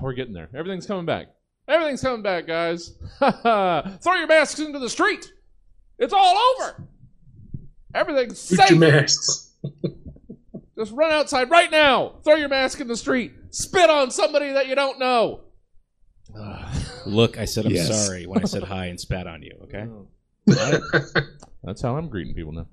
we're getting there. Everything's coming back. Everything's coming back, guys. Throw your masks into the street. It's all over. Everything's Shoot safe. your masks. Just run outside right now. Throw your mask in the street. Spit on somebody that you don't know. Look, I said I'm Yes. sorry when I said hi and spat on you. Okay. That's how I'm greeting people now.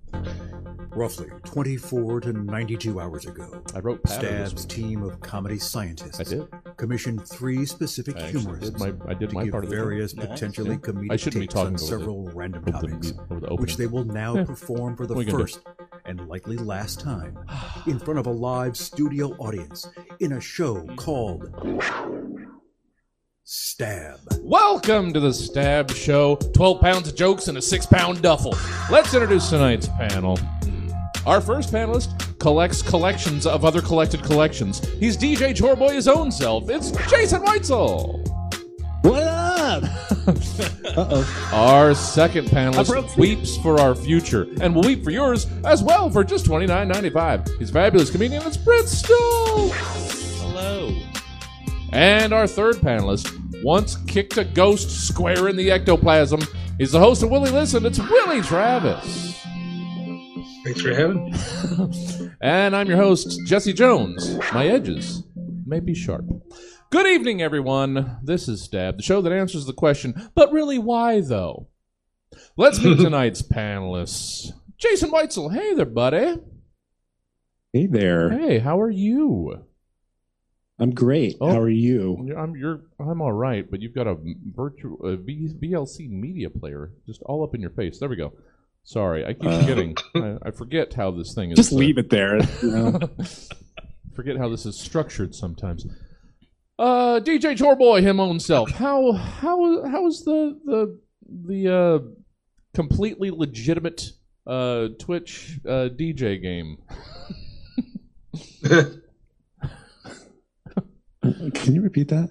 Roughly 24 to 92 hours ago, I wrote Pat Stab's team of comedy scientists I did. commissioned three specific I humorists did my, I did to my give part of various Nice. potentially Yeah. comedic I shouldn't be talking on the- several random over the, topics, over the which they will now Yeah. perform for the What are you gonna do? first and likely last time in front of a live studio audience in a show called Stab. Welcome to the Stab Show. 12 pounds of jokes and a six pound duffel. Let's introduce tonight's panel. Our first panelist collects collections of other collected collections. He's DJ Chorboy his own self. It's Jason Weitzel. What up? uh oh. Our second panelist weeps for our future and will weep for yours as well for just $29.95. He's a fabulous comedian. It's Brett Stowe. Hello. And our third panelist once kicked a ghost square in the ectoplasm. He's the host of Willie Listen. It's Willie Travis. Thanks for having me. And I'm your host, Jesse Jones. My edges may be sharp. Good evening, everyone. This is Stab, the show that answers the question, but really, why though? Let's meet tonight's panelists. Jason Weitzel. Hey there, buddy. Hey there. Hey, how are you? I'm great. Oh. How are you? I'm you're I'm all right, but you've got a virtual a V, VLC media player just all up in your face. There we go. Sorry, I keep Uh. forgetting. I, I forget how this thing is. Just uh, leave it there. You know? forget how this is structured sometimes. Uh, DJ Chorboy, him own self. How how how is the the the uh, completely legitimate uh, Twitch uh, DJ game? Can you repeat that?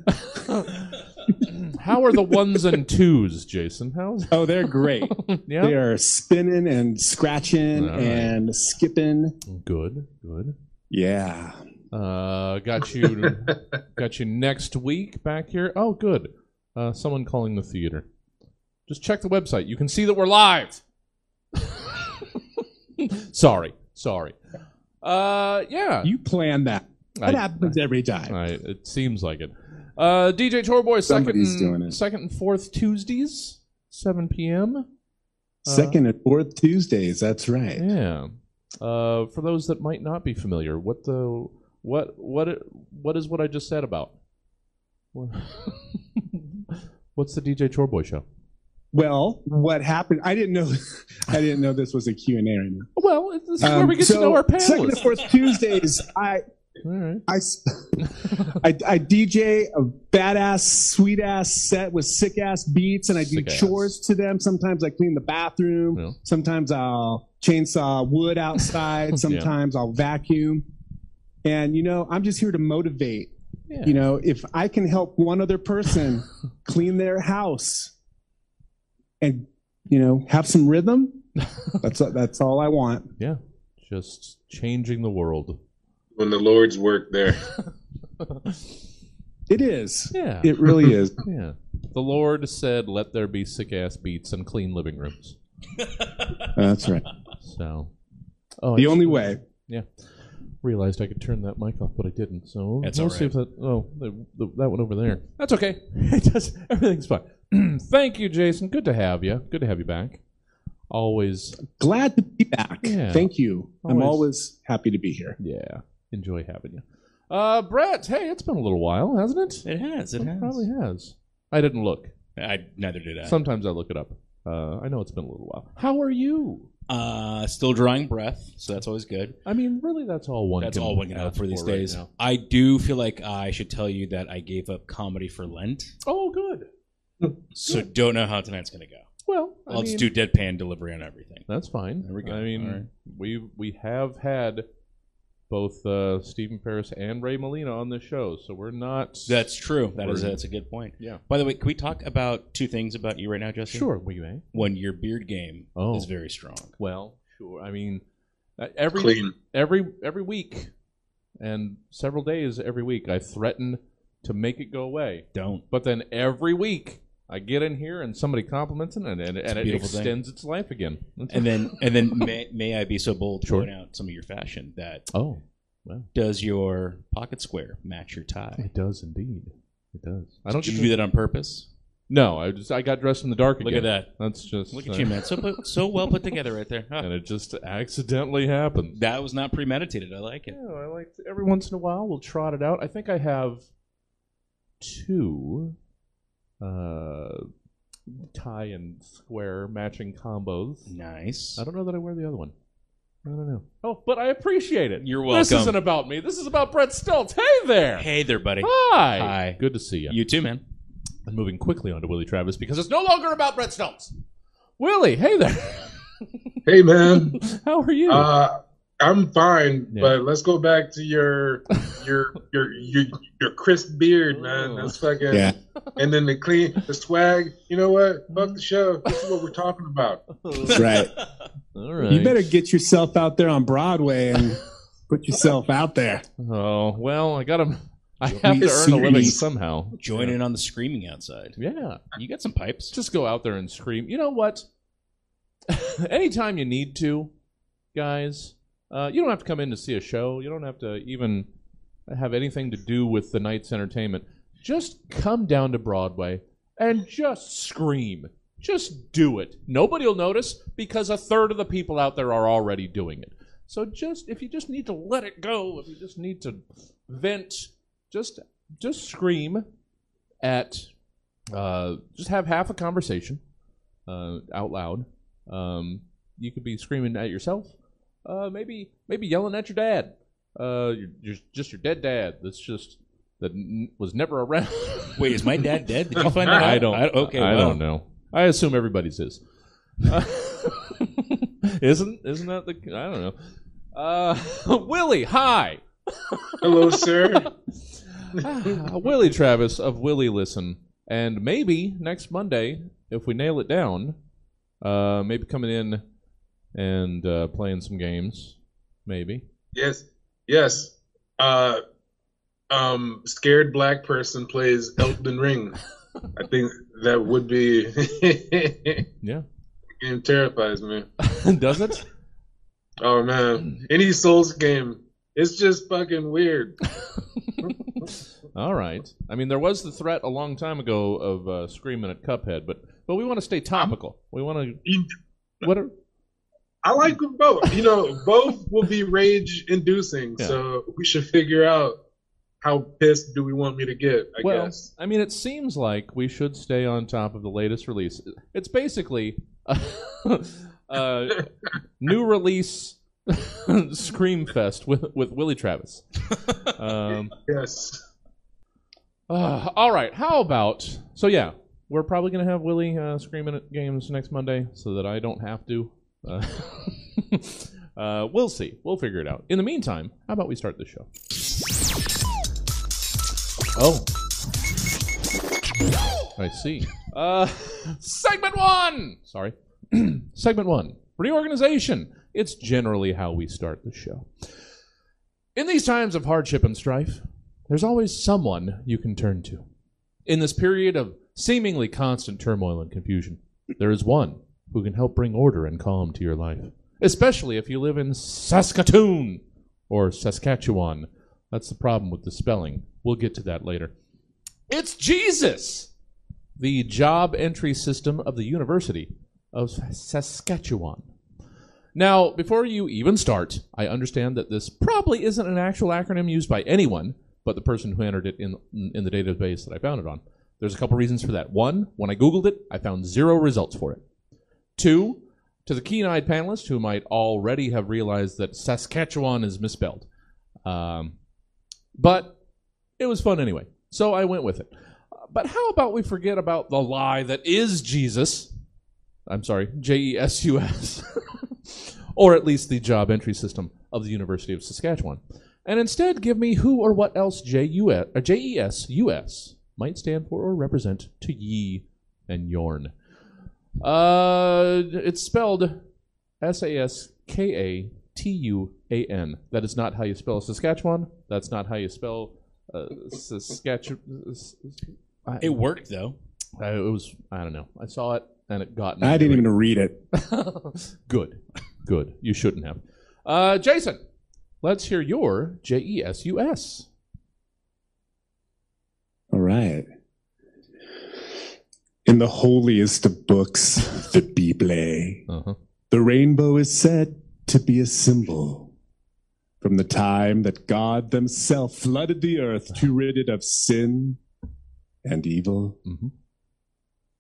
How are the ones and twos, Jason? How's Oh, they're great. yeah? They are spinning and scratching All right. and skipping. Good, good. Yeah. Uh, got you, got you next week back here. Oh, good. Uh, someone calling the theater. Just check the website. You can see that we're live. sorry, sorry. Uh, yeah. You plan that. That I- happens every time. I, it seems like it. Uh, DJ Chorboy, second, Somebody's and, it. second and fourth Tuesdays, 7 p.m. Second and fourth Tuesdays. That's right. Yeah. Uh, for those that might not be familiar, what the what what what is what I just said about? What- What's the DJ Chorboy show? Well, what happened? I didn't know. I didn't know this was a Q and A right now. Well, this is where Um, we get so to know our Second and fourth Tuesdays. I right. I, I, I DJ a badass, sweet ass set with sick ass beats, and I do Sick ass. chores to them. Sometimes I clean the bathroom. Yeah. Sometimes I'll chainsaw wood outside. Sometimes I'll vacuum. And you know, I'm just here to motivate. Yeah. You know, if I can help one other person clean their house and you know have some rhythm, that's that's all I want. yeah. Just changing the world. When the Lord's work there. It is. Yeah. It really is. yeah. The Lord said, "Let there be sick ass beats and clean living rooms." That's right. So. Oh, The I only way. Yeah. Realized I could turn that mic off, but I didn't. So That's we'll all see if that. Oh, the, the, that one over there. That's okay. It does. Everything's fine. Thank you, Jason. Good to have you. Good to have you back. Always, Glad to be back. Yeah. Thank you. I'm Always. always happy to be here. yeah. Enjoy having you. Uh, Brett. Hey, it's been a little while, hasn't it? It has. It has. probably has. I didn't look. I neither did I. Sometimes I look it up. Uh, I know it's been a little while. How are you? Uh, still drawing breath, so that's always good. I mean, really, that's all one. That's can all one can hope ask for these right days. now. I do feel like I should tell you that I gave up comedy for Lent, Oh, good. so don't know how tonight's gonna go. Well, I I'll mean, just do deadpan delivery on everything. That's fine. There we go. I mean, All right. we we have had both uh, Stephen Paris and Ray Molina on this show, so we're not. That's true. That is We're- that's a good point. Yeah. By the way, can we talk about two things about you right now, Justin? sure. We may. One, your beard game Oh. is very strong. Well, sure. I mean, uh, every Clean. every every week and several days every week, I threaten to make it go away. Don't. But then every week I get in here and somebody compliments it and, and, and it beautiful thing. extends its life again. That's- And then and then may, may I be so bold to Sure. point out some of your fashion that oh, well. does your pocket square match your tie? it does indeed. It does. I don't Did you do that on purpose? No, I just I got dressed in the dark Look again. at that. That's just Look at uh, you, man. So put, so well put together right there. Huh. And it just accidentally happened. That was not premeditated. I like it. Yeah, I like every once in a while we'll trot it out. I think I have two uh, tie and square matching combos. Nice. I don't know that I wear the other one. I don't know. Oh, but I appreciate it. You're welcome. This isn't about me. This is about Brett Stoltz. Hey there. Hey there, buddy. Hi. Hi. Good to see you. You too, man. And moving quickly on to Willie Travis because it's no longer about Brett Stoltz. Willie, hey there. Hey, man. How are you? Uh, I'm fine, Yeah. but let's go back to your your your your, your crisp beard, man. That's fucking. Yeah. And then the clean, the swag. You know what? Fuck the show. Mm-hmm. This is what we're talking about. That's right. All right. You better get yourself out there on Broadway and put yourself out there. Oh well, I got to. I have to earn a living somehow. Join yeah. in on the screaming outside. Yeah, You got some pipes. just go out there and scream. You know what? Anytime you need to, guys, uh, you don't have to come in to see a show. You don't have to even have anything to do with the night's entertainment. Just come down to Broadway and just scream. Just do it. Nobody will notice because a third of the people out there are already doing it. So just if you just need to let it go, if you just need to vent, just just scream at uh, just have half a conversation uh, out loud. Um, you could be screaming at yourself. Uh, maybe maybe yelling at your dad. Uh, you're, you're just your dead dad. That's just that n- was never around. Wait, is my dad dead? Did you find that out? I don't. okay, I well, don't know. I assume everybody's his. Uh, isn't isn't that the? I don't know. Uh, Willie, hi. Hello, sir. Ah, Willie Travis of Willie Listen, and maybe next Monday, if we nail it down, uh, maybe coming in and uh, playing some games. Maybe. Yes, yes. Uh, um, scared black person plays Elden Ring. I think that would be. Yeah. game terrifies me. Does it? Oh man, any Souls game, it's just fucking weird. All right. I mean, there was the threat a long time ago of uh, screaming at Cuphead, but but we want to stay topical. We want to. What are, I like them both. You know, both will be rage inducing. Yeah. So we should figure out how pissed do we want me to get. I well, guess. I mean, it seems like we should stay on top of the latest release. It's basically a, a new release Scream Fest with with Willie Travis. Um, Yes. uh, all right, how about so? Yeah, we're probably gonna have Willie uh, screaming at games next Monday, so that I don't have to. Uh, uh, we'll see. We'll figure it out. In the meantime, how about we start the show? Oh, I see. Uh, segment one. Sorry, segment one. Reorganization. It's generally how we start the show. In these times of hardship and strife, there's always someone you can turn to. In this period of seemingly constant turmoil and confusion, there is one who can help bring order and calm to your life, especially if you live in Saskatoon or Saskatchewan. That's the problem with the spelling. We'll get to that later. It's Jesus, the job entry system of the University of Saskatchewan. Now, before you even start, I understand that this probably isn't an actual acronym used by anyone but the person who entered it in, in the database that I found it on. There's a couple reasons for that. One, when I Googled it, I found zero results for it. Two, to the keen eyed panelists who might already have realized that Saskatchewan is misspelled. Um, but it was fun anyway, so I went with it. But how about we forget about the lie that is Jesus? I'm sorry, J E S U S. Or at least the job entry system of the University of Saskatchewan. And instead give me who or what else J-U-S, or J-E-S-U-S might stand for or represent to ye and yorn. Uh, it's spelled S-A-S-K-A-T-U-A-N. That is not how you spell Saskatchewan. That's not how you spell uh, s- sketch. s- I- It worked though. I, it was. I don't know. I saw it and it got. me I didn't even read it. Good, good. You shouldn't have. Uh, Jason, let's hear your J E S U S. All right. In the holiest of books, the Bible, Uh huh. the rainbow is said to be a symbol from the time that God Himself flooded the earth to rid it of sin and evil. hmm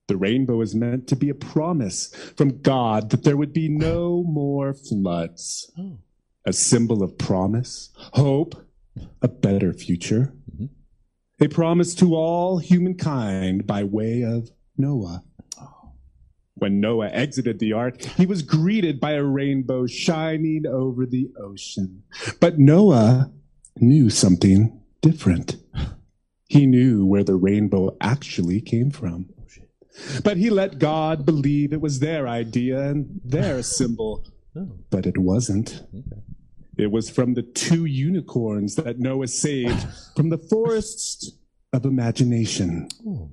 The rainbow is meant to be a promise from God that there would be no more floods. Oh. A symbol of promise, hope, a better future. Mhm. A promise to all humankind by way of Noah. When Noah exited the ark, he was greeted by a rainbow shining over the ocean. But Noah knew something different. He knew where the rainbow actually came from. But he let God believe it was their idea and their symbol. Oh. But it wasn't. It was from the two unicorns that Noah saved from the forests of imagination. Oh.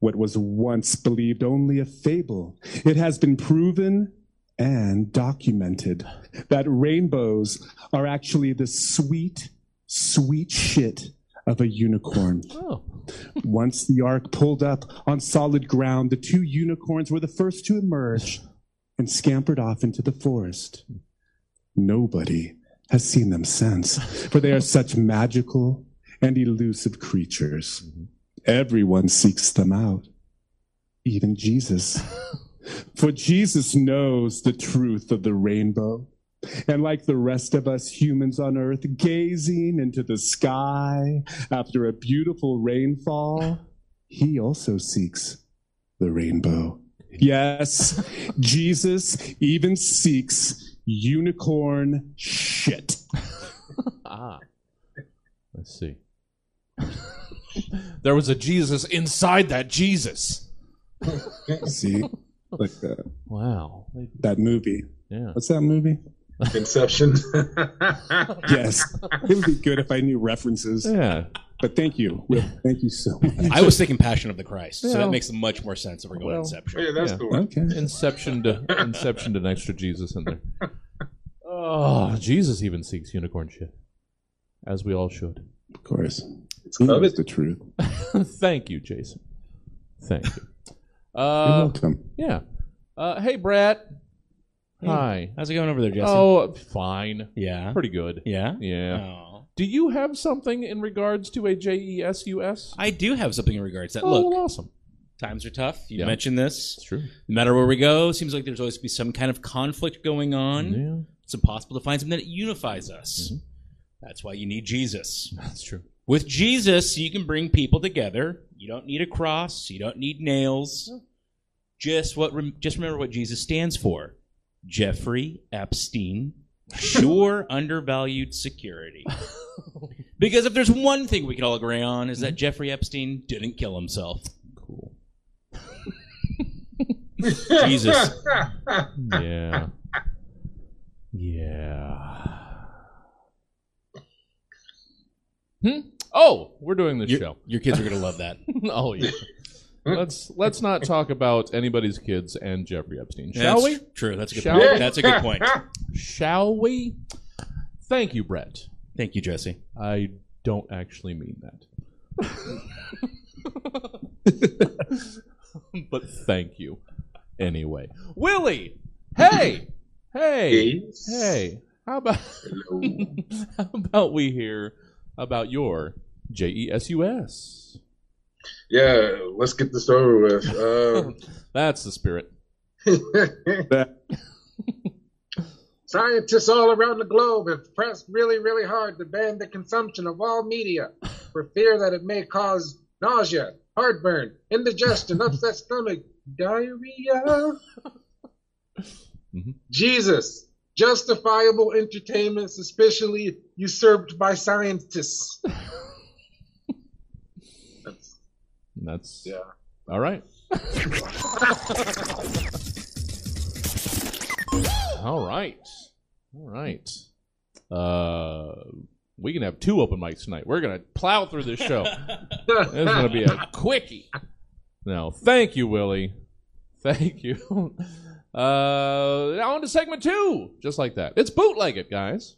What was once believed only a fable. It has been proven and documented that rainbows are actually the sweet, sweet shit of a unicorn. Oh. Once the ark pulled up on solid ground, the two unicorns were the first to emerge and scampered off into the forest. Nobody has seen them since, for they are such magical and elusive creatures. Mm-hmm. Everyone seeks them out, even Jesus. For Jesus knows the truth of the rainbow. And like the rest of us humans on earth, gazing into the sky after a beautiful rainfall, he also seeks the rainbow. Yes, Jesus even seeks unicorn shit. Ah. Let's see. there was a Jesus inside that Jesus. See, like that, Wow. that movie. Yeah. What's that movie? Inception. Yes, it would be good if I knew references. Yeah. But thank you, Will. Thank you so much. I was thinking Passion of the Christ, so that makes much more sense if we're going Well, Inception. yeah, that's Yeah. the one. Okay. Inception to Inception to an extra Jesus in there. Oh, Jesus even seeks unicorn shit, as we all should. Of course. It's He knows coveted. the truth. Thank you, Jason. Thank you. You're Uh, welcome. yeah. Uh, hey, Brad. Hey. Hi. How's it going over there, Jesse? Oh, fine. yeah. Pretty good. Yeah. Yeah. Oh. Do you have something in regards to a J E S U S? I do have something in regards to that. Oh, Look, well, awesome. times are tough. You Yeah. mentioned this. It's true. No matter where we go, seems like there's always be some kind of conflict going on. Yeah, It's impossible to find something that unifies us. Mhm. That's why you need Jesus. that's true. With Jesus, you can bring people together. You don't need a cross. You don't need nails. Just what? Just remember what Jesus stands for: Jeffrey Epstein, sure undervalued security. Because if there's one thing we can all agree on is that Jeffrey Epstein didn't kill himself. Cool. Jesus. Yeah. yeah. Hmm? Oh, we're doing this Your, show. your kids are gonna love that. oh yeah. let's let's not talk about anybody's kids and Jeffrey Epstein, shall That's we? True. That's a good Shall point. we? That's a good point. Shall we? Thank you, Brett. Thank you, Jesse. I don't actually mean that. but thank you anyway. Willie, hey, hey, Yes. hey. How about Hello. how about we hear about your J E S U S? Yeah, let's get this over with. Um, That's the spirit. Scientists all around the globe have pressed really, really hard to ban the consumption of all media for fear that it may cause nausea, heartburn, indigestion, upset stomach, diarrhea. Mhm. Jesus, justifiable entertainment suspiciously usurped by scientists. That's, That's yeah. all right. All right. All right. Uh, We can have two open mics tonight. We're gonna plow through this show. It's gonna be a quickie. No, thank you, Willie. Thank you. Uh, on to segment two, just like that. It's bootleg it, guys.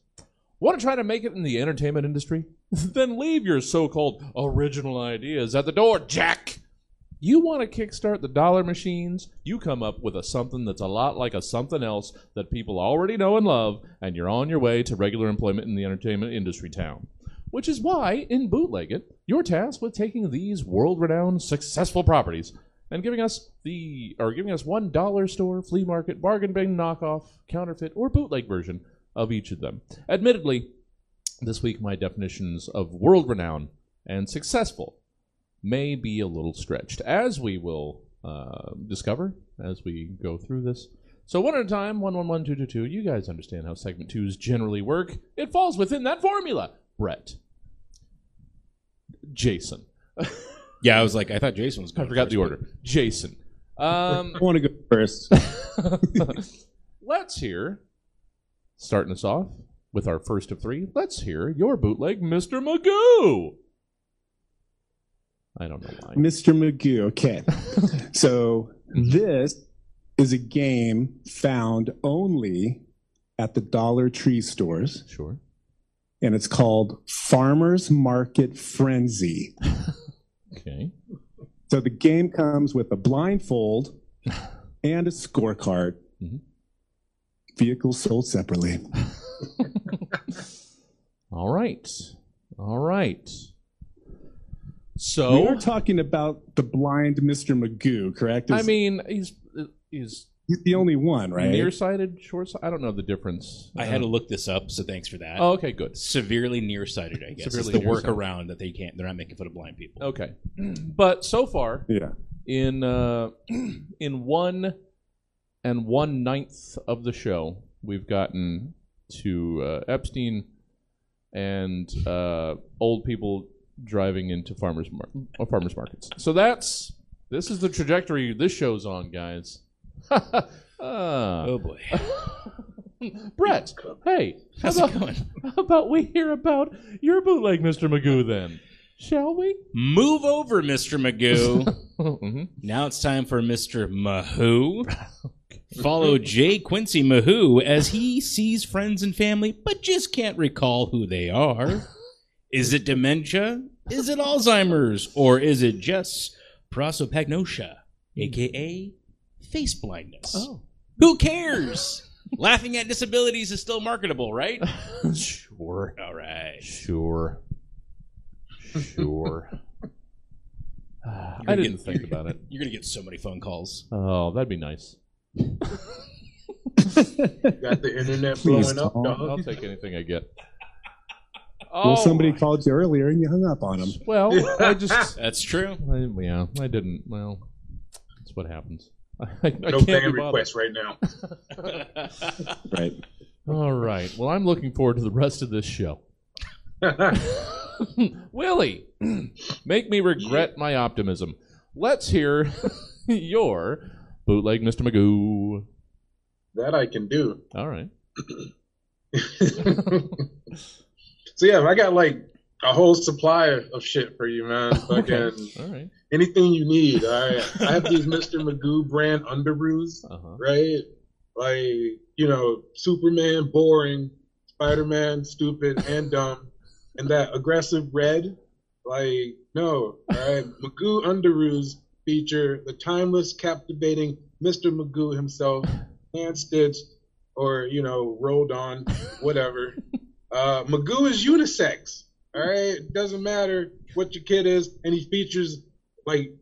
Want to try to make it in the entertainment industry? then leave your so-called original ideas at the door, Jack. You want to kickstart the dollar machines? You come up with a something that's a lot like a something else that people already know and love, and you're on your way to regular employment in the entertainment industry town. Which is why, in Bootleg It, you're tasked with taking these world-renowned, successful properties and giving us the or giving us one dollar store, flea market, bargain bin knockoff, counterfeit, or bootleg version of each of them. Admittedly, this week my definitions of world renowned and successful may be a little stretched, as we will uh, discover as we go through this. So one at a time, one one one two two two. You guys understand how segment twos generally work. It falls within that formula. Brett, Jason. Yeah, I was like, I thought Jason was I going forgot first, the order. Jason. Um, I want to go first. let's hear, starting us off with our first of three, let's hear your bootleg, Mr. Magoo. I don't know why. Mr. Magoo. Okay. so this is a game found only at the Dollar Tree stores, Sure. and it's called Farmers Market Frenzy. Okay. So the game comes with a blindfold and a scorecard. Mhm. Vehicles sold separately. All right. All right. So we are talking about the blind Mr. Magoo, correct? I mean, he's he's he's the only one, right? nearsighted, short. Sighted. I don't know the difference. I had to look this up, so thanks for that. Oh, okay, good. Severely nearsighted, I guess. Severely it's the nearsighted. workaround that they can't. They're not making fun of blind people. Okay, but so far, Yeah. in uh, in one and one ninth of the show, we've gotten to uh, Epstein and uh, old people driving into farmers mar- uh, farmers markets. So that's this is the trajectory this show's on, guys. Uh, Oh boy, Brett, hey, how how's it about, going? how about we hear about your bootleg, Mr. Magoo, then? Shall we? Move over, Mister Magoo. Mhm. now it's time for Mister Mahoo. Follow Jay Quincy Mahoo as he sees friends and family, but just can't recall who they are. Is it dementia? Is it Alzheimer's? Or is it just prosopagnosia, aka face blindness? Oh. Who cares? Laughing at disabilities is still marketable, right? Sure. All right. Sure. Sure. I didn't get- think about it. You're gonna get so many phone calls. Oh, that'd be nice. Got the internet Please blowing up, don't. dog. I'll take anything I get. Well, Oh, somebody called you earlier and you hung up on them. Well, I just, That's true. I, yeah, I didn't. Well, that's what happens. I, I No can't fan be bothered. requests right now. Right. All right. Well, I'm looking forward to the rest of this show. Willie, make me regret my optimism. Let's hear your bootleg, Mr. Magoo. that I can do. All right. so yeah, I got like a whole supply of shit for you, man. Okay. All right. Anything you need. I I have these Mr. Magoo brand underoos, Uh huh. right? Like you know, Superman boring, Spider Man stupid and dumb, and that aggressive red. Like no, all right. Magoo underoos feature the timeless, captivating Mr. Magoo himself, hand stitched or you know rolled on, whatever. Uh, Magoo is unisex. All right, doesn't matter what your kid is, and he features like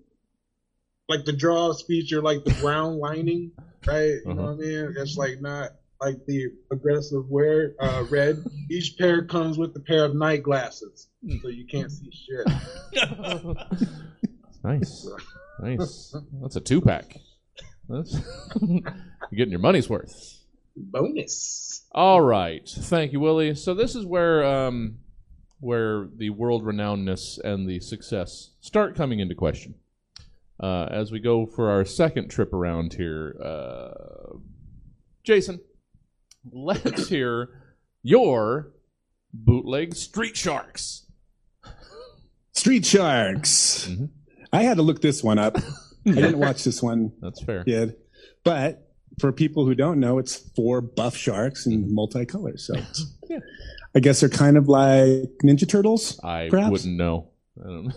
like the draws feature like the brown lining, right? You know Uh-huh. what I mean? It's like not like the aggressive wear uh, red. Each pair comes with a pair of night glasses, so you can't see shit. nice. Nice. That's a two pack. You're getting your money's worth. Bonus. All right. Thank you, Willie. So this is where um, where the world renownedness and the success start coming into question. Uh, as we go for our second trip around here, uh, Jason, let's hear your bootleg street sharks. Street Sharks. Mhm. I had to look this one up. I didn't watch this one, That's fair. kid. But for people who don't know, it's four buff sharks in multicolors. So. I guess they're kind of like Ninja Turtles. I Perhaps? wouldn't know. I don't know.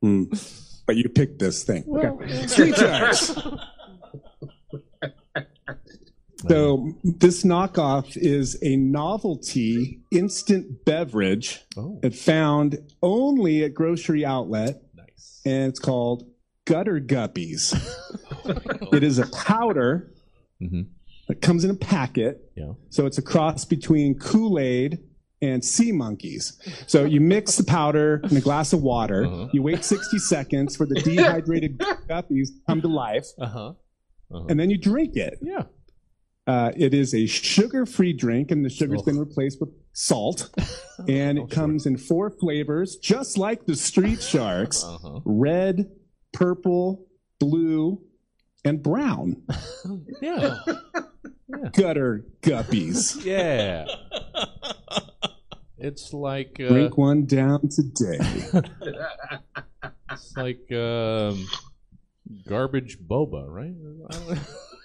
Hmm. But you picked this thing. Well, okay. Street Sharks. So this knockoff is a novelty instant beverage Oh, that found only at grocery outlet, nice. and it's called Gutter Guppies. it is a powder hmm that comes in a packet. Yeah. So it's a cross between Kool Aid and sea monkeys. So you mix the powder in a glass of water. Uh-huh. You wait 60 seconds for the dehydrated guppies to come to life, Uh huh. Uh-huh. and then you drink it. Yeah. Uh, it is a sugar-free drink, and the sugar's Oh. been replaced with salt. And Oh, it comes in four flavors, just like the Street Sharks: Uh huh. red, purple, blue, and brown. Yeah. Gutter guppies. Yeah. It's like uh, Drink one down today. it's like um, garbage boba, right?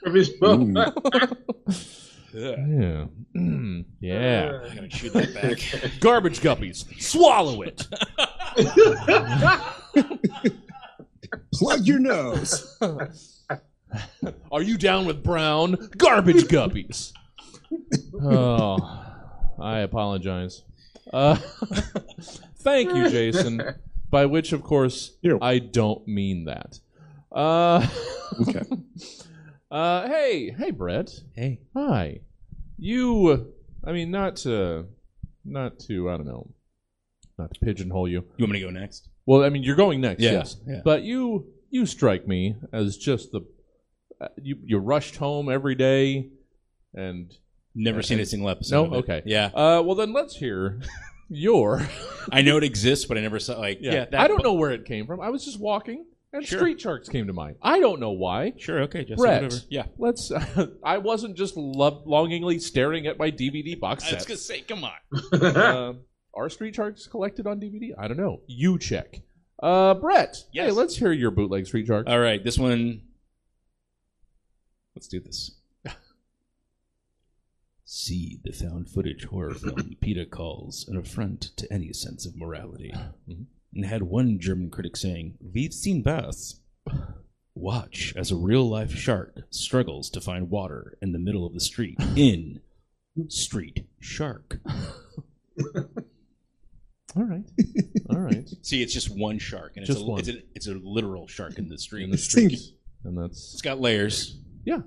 garbage Mm. yeah. Mm, yeah. I gotta chew that back. Garbage guppies. Swallow it. Plug your nose. Are you down with brown garbage guppies? Oh, I apologize. Uh, thank you, Jason. By which, of course, You're- I don't mean that. Uh, Okay. uh, hey, hey, Brett. Hey. Hi. You, I mean, not to, not to, I don't know, not to pigeonhole you. You want me to go next? Well, I mean, you're going next, Yeah, yes. yeah. But you, you strike me as just the, you, you rushed home every day, and Never Uh, seen a single episode. no, of it. okay, Yeah. Uh, well, then let's hear your. I know it exists, but I never saw like. Yeah, Yeah. that- I don't know where it came from. I was just walking, and Sure. Street Sharks came to mind. I don't know why. Sure. Okay. Just Brett. whatever. Yeah. Let's. I wasn't just love, longingly staring at my DVD box I was set. gonna say, come on. uh, are Street Sharks collected on DVD? I don't know. You check. Uh, Brett. Hey, let's hear your bootleg Street Sharks. All right, this one. Let's do this. See the found footage horror film PETA calls an affront to any sense of morality. Mhm. And had one German critic saying, We've seen baths. Watch as a real life shark struggles to find water in the middle of the street in Street Shark. All right. All right. See, it's just one shark, and it's, a, one. it's, a, it's a literal shark in the street. In the Sink. streets. And that's It's got layers. Yeah.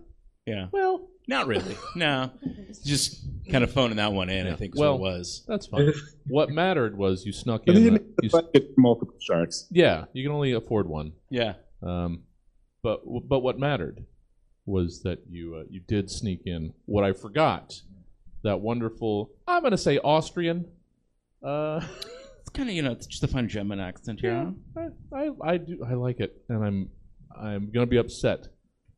Yeah. well, Not really. No. Just kind of phoning that one in, Yeah. I think is Well- what it was. that's fine. what mattered was you snuck But they in. didn't the- make the you s- budget for multiple sharks. yeah, you can only afford one. Yeah. Um, but but what mattered was that you uh, you did sneak in what I forgot that wonderful I'm going to say Austrian. Uh, It's kind of, you know, it's just a fun German accent, you know? I, I I do I like it, and I'm I'm going to be upset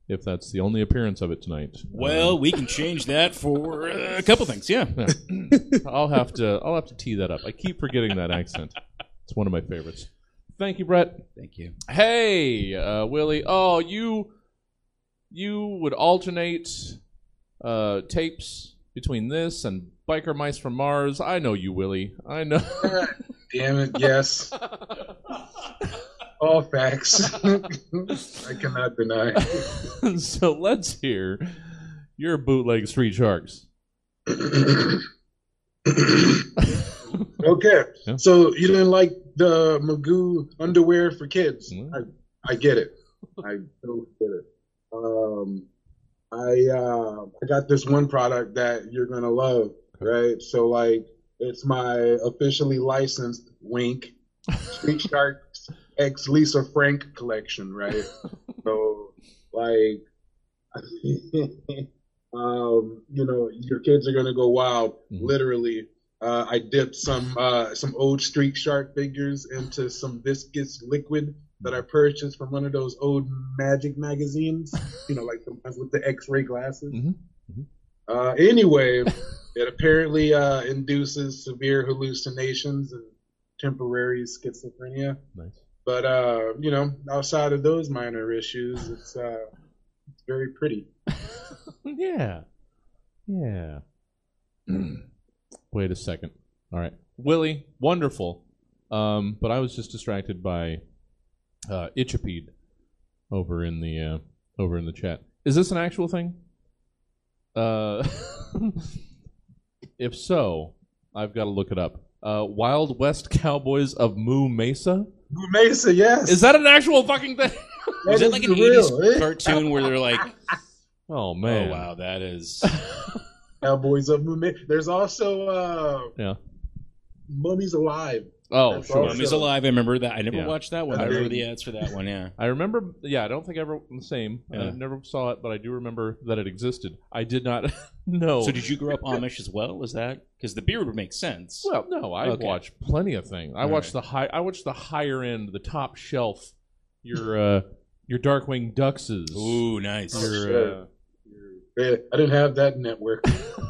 if that's the only appearance of it tonight. Well, we can change that for uh, a couple things, yeah. Um, I'll have to I'll have to tee that up. I keep forgetting that accent. It's one of my favorites. Thank you, Brett. Thank you. Hey, uh, Willie. Oh, you you would alternate uh, tapes between this and Biker Mice from Mars. I know you, Willie. I know. Damn it, yes. All facts. I cannot deny. so let's hear your bootleg Street Sharks. okay, Yeah. so you didn't like the Magoo underwear for kids. Mm. I, I get it. I totally get it. Um, I uh, I got this one product that you're gonna love, right? So like, it's my officially licensed Wink Street Sharks X Lisa Frank collection, right? so like, um, you know, your kids are gonna go wild, Mhm. literally. Uh, I dipped some uh, some old Street Shark figures into some viscous liquid that I purchased from one of those old Magic magazines. You know, like the ones with the X-ray glasses. Mhm. Mhm. Uh, anyway, it apparently uh, induces severe hallucinations and temporary schizophrenia. Nice. But uh, you know, outside of those minor issues, it's uh, it's very pretty. yeah. Yeah. Wait a second. All right. Willie, wonderful. Um, but I was just distracted by uh, Itchapede over in the uh, over in the chat. Is this an actual thing? Uh, if so, I've got to look it up. Uh, Wild West Cowboys of Moo Mesa. Mesa, yes. Is that an actual fucking thing? Is it like an real, 80s eh? cartoon where they're like, Oh man! oh, wow, that is. Cowboys of Mummy. There's also uh, Yeah. Mummies Alive. Oh, That's sure. all. Mummy's Alive. I remember that. I never Yeah. watched that one. I And remember the ads for that one, yeah. I remember, yeah, I don't think I ever the same. I Yeah. never saw it, but I do remember that it existed. I did not know. So did you grow up Amish as well? Was that because the beard would make sense? Well, no, I've Okay. watched plenty of things. I All watched the high. I watched the higher end, the top shelf. Your uh, your Darkwing Duckses. Ooh, nice. Your, sure. uh, I didn't have that network.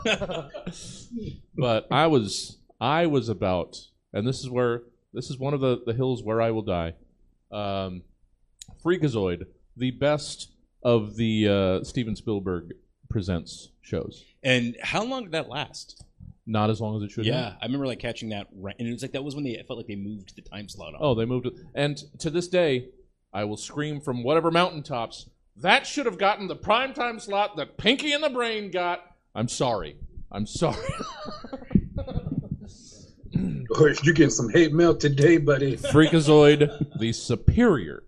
but I was I was about, and this is where this is one of the the hills where I will die. Um, Freakazoid, the best of the uh, Steven Spielberg presents shows. and how long did that last? Not as long as it should. have. Yeah, I remember like catching that, right, and it was like that was when they it felt like they moved the time slot on. Oh, they moved it. And to this day, I will scream from whatever mountaintops, that should have gotten the prime time slot that Pinky and the Brain got. I'm sorry. I'm sorry. Or you're getting some hate mail today, buddy. Freakazoid, the superior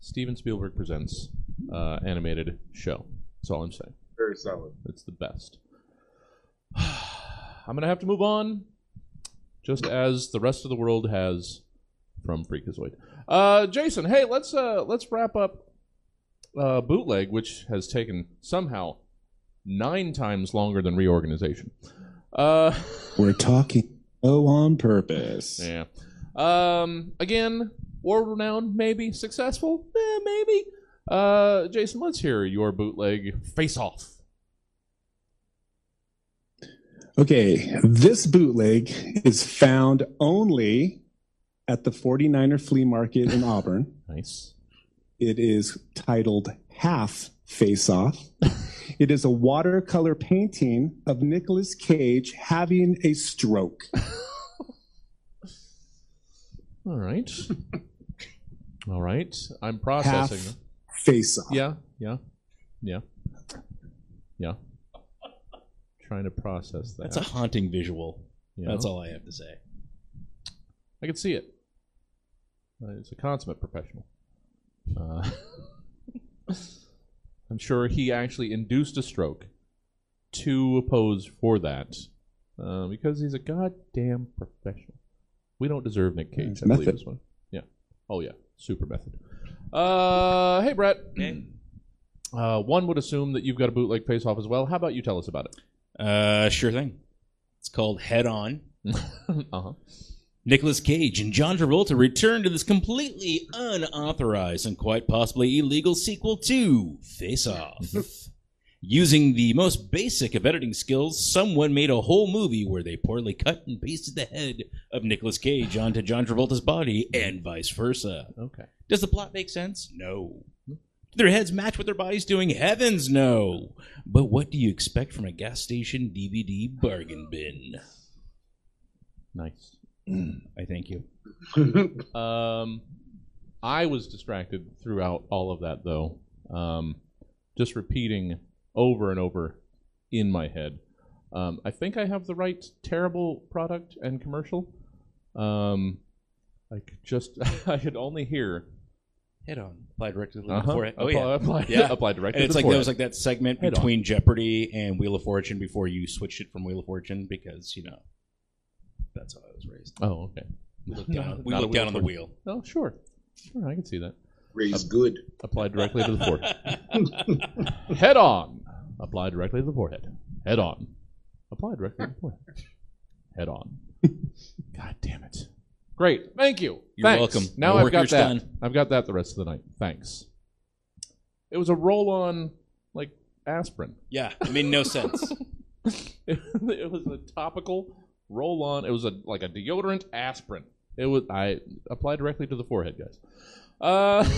Steven Spielberg presents uh, animated show. That's all I'm saying. Very solid. It's the best. I'm going to have to move on, just as the rest of the world has from Freakazoid. Uh, Jason, hey, let's uh, let's wrap up uh, bootleg, which has taken somehow nine times longer than reorganization. Uh, We're talking oh on purpose. yeah. Um, again, world renowned, maybe successful, eh, maybe. Uh, Jason, let's hear your bootleg face off. Okay, this bootleg is found only at the 49er flea market in Auburn. Nice. It is titled Half Face Off. It is a watercolor painting of Nicolas Cage having a stroke. All right. All right. I'm processing. Half processing. face off. Yeah, yeah, yeah, yeah. Trying to process that. That's a haunting visual. you That's all I have to say. I can see it. Uh, It's a consummate professional. Uh, I'm sure he actually induced a stroke to pose for that uh, because he's a goddamn professional. We don't deserve Nick Cage, It's I believe this one. Yeah. Oh yeah, super method. Uh, hey Brett. Uh, one would assume that you've got a bootleg face off as well. How about you tell us about it? Uh, sure thing. It's called Head On. uh huh. Nicolas Cage and John Travolta return to this completely unauthorized and quite possibly illegal sequel to Face Off. Using the most basic of editing skills, someone made a whole movie where they poorly cut and pasted the head of Nicolas Cage onto John Travolta's body and vice versa. Okay. Does the plot make sense? No. Hmm. Do their heads match what their body's doing? Heavens no. But what do you expect from a gas station DVD bargain bin? Nice. I thank you. Um, I was distracted throughout all of that, though. Um, just repeating over and over in my head. Um, I think I have the right terrible product and commercial. Um, I could just I could only hear. Head on. Apply directly to the Uh-huh, forehead. Oh, apply, yeah. apply, Yeah. apply directly. And it's to like the there was like that segment Head on. between Jeopardy and Wheel of Fortune before you switched it from Wheel of Fortune because you know that's how I was raised. Oh, okay. We looked Not- down, we not a looked down on the wheel. Oh, sure, sure, I can see that. Raised good. Apply directly to the forehead. Head on. Apply directly to the forehead. Head on. Apply directly to the forehead. Head on. God damn it. Great. Thank you. You're Thanks. welcome. Now I've got that. done. I've got that the rest of the night. Thanks. It was a roll on like aspirin. Yeah, it made no sense. it was a topical roll on. It was a like a deodorant aspirin. It was I applied directly to the forehead, guys. Uh,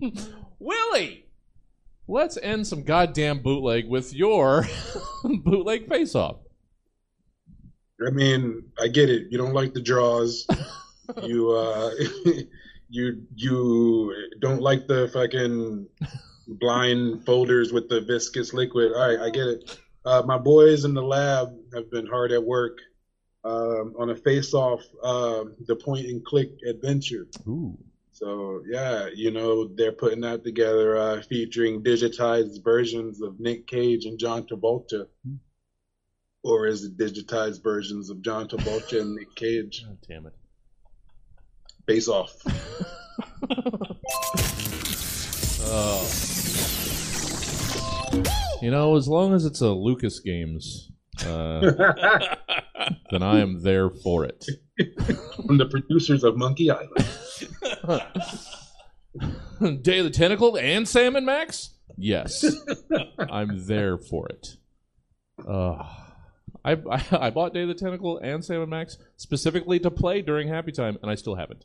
Willie, let's end some goddamn bootleg with your bootleg face off. I mean, I get it. You don't like the draws. you uh, you you don't like the fucking blind folders with the viscous liquid. All right, I get it. Uh, my boys in the lab have been hard at work um, on a face-off, uh, the point and click adventure. Ooh. So yeah, you know they're putting that together, uh, featuring digitized versions of Nick Cage and John Travolta, or is it digitized versions of John Travolta and Nick Cage? God damn it. Face off. Oh. You know, as long as it's a Lucas Games, uh, then I am there for it. From the producers of Monkey Island. Day of the Tentacle and Sam and Max? Yes. I'm there for it. Uh, I, I, I bought Day of the Tentacle and Sam and Max specifically to play during Happy Time, and I still haven't.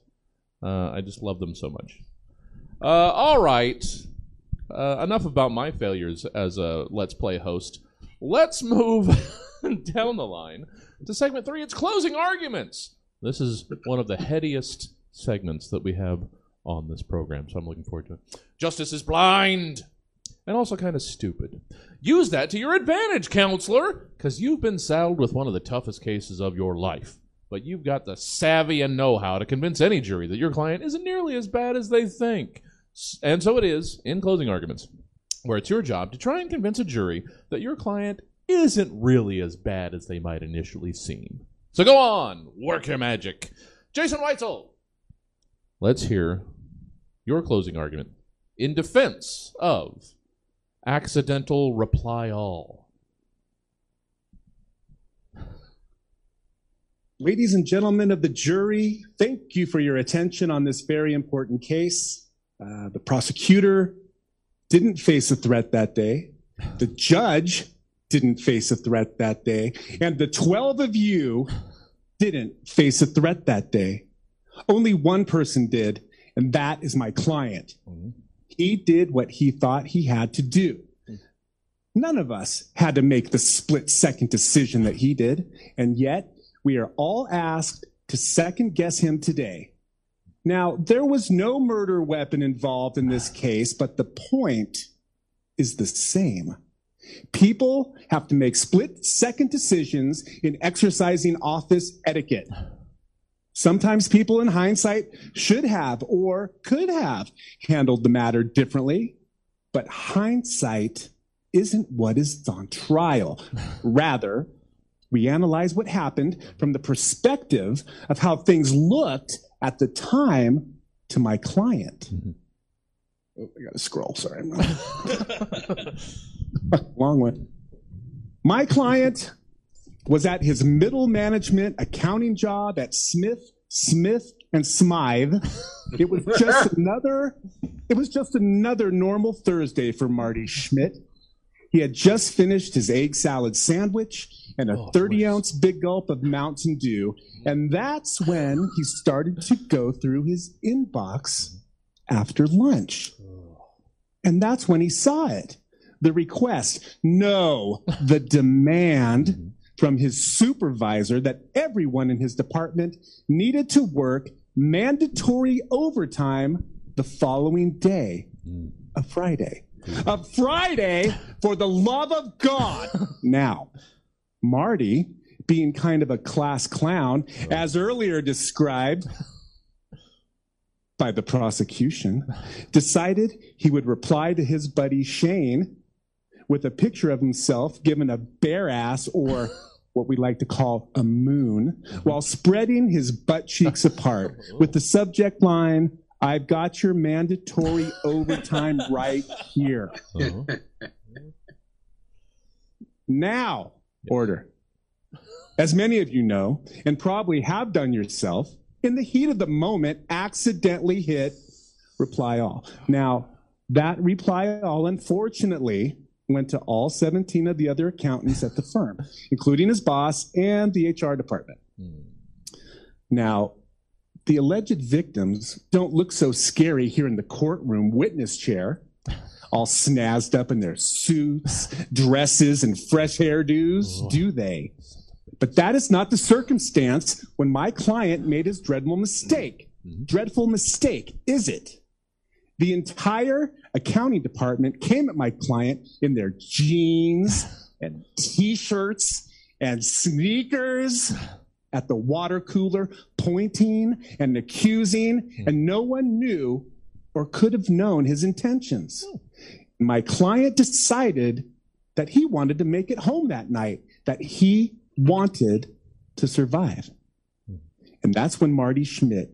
Uh, I just love them so much. Uh, all right. Uh, enough about my failures as a Let's Play host. Let's move down the line to segment three. It's closing arguments. This is one of the headiest segments that we have on this program, so I'm looking forward to it. Justice is blind and also kind of stupid. Use that to your advantage, counselor, because you've been saddled with one of the toughest cases of your life. But you've got the savvy and know how to convince any jury that your client isn't nearly as bad as they think. And so it is in closing arguments, where it's your job to try and convince a jury that your client isn't really as bad as they might initially seem. So go on, work your magic. Jason Weitzel, let's hear your closing argument in defense of accidental reply all. Ladies and gentlemen of the jury, thank you for your attention on this very important case. Uh, the prosecutor didn't face a threat that day. The judge didn't face a threat that day. And the 12 of you didn't face a threat that day. Only one person did, and that is my client. He did what he thought he had to do. None of us had to make the split second decision that he did, and yet we are all asked to second guess him today. Now, there was no murder weapon involved in this case, but the point is the same. People have to make split second decisions in exercising office etiquette. Sometimes people in hindsight should have or could have handled the matter differently, but hindsight isn't what is on trial. Rather, we analyze what happened from the perspective of how things looked at the time to my client. Mm-hmm. Oh, I got to scroll. Sorry. Long one. My client was at his middle management accounting job at Smith, Smith, and Smythe. It was just another. It was just another normal Thursday for Marty Schmidt. He had just finished his egg salad sandwich and a Oh, 30 please. ounce big gulp of Mountain Dew. And that's when he started to go through his inbox after lunch. And that's when he saw it. The request, no, the demand from his supervisor that everyone in his department needed to work mandatory overtime the following day, a Friday. A Friday for the love of God. Now, Marty, being kind of a class clown, as earlier described by the prosecution, decided he would reply to his buddy Shane with a picture of himself given a bare ass or what we like to call a moon while spreading his butt cheeks apart with the subject line, I've got your mandatory overtime right here. Uh-huh. Now, order. As many of you know, and probably have done yourself, in the heat of the moment, accidentally hit reply all. Now, that reply all, unfortunately, went to all 17 of the other accountants at the firm, including his boss and the HR department. Hmm. Now, the alleged victims don't look so scary here in the courtroom witness chair, all snazzed up in their suits, dresses, and fresh hairdos, do they? But that is not the circumstance when my client made his dreadful mistake. Mm-hmm. Dreadful mistake, is it? The entire accounting department came at my client in their jeans and t-shirts and sneakers at the water cooler, pointing and accusing, hmm. and no one knew or could have known his intentions. Hmm. My client decided that he wanted to make it home that night, that he wanted to survive. Hmm. And that's when Marty Schmidt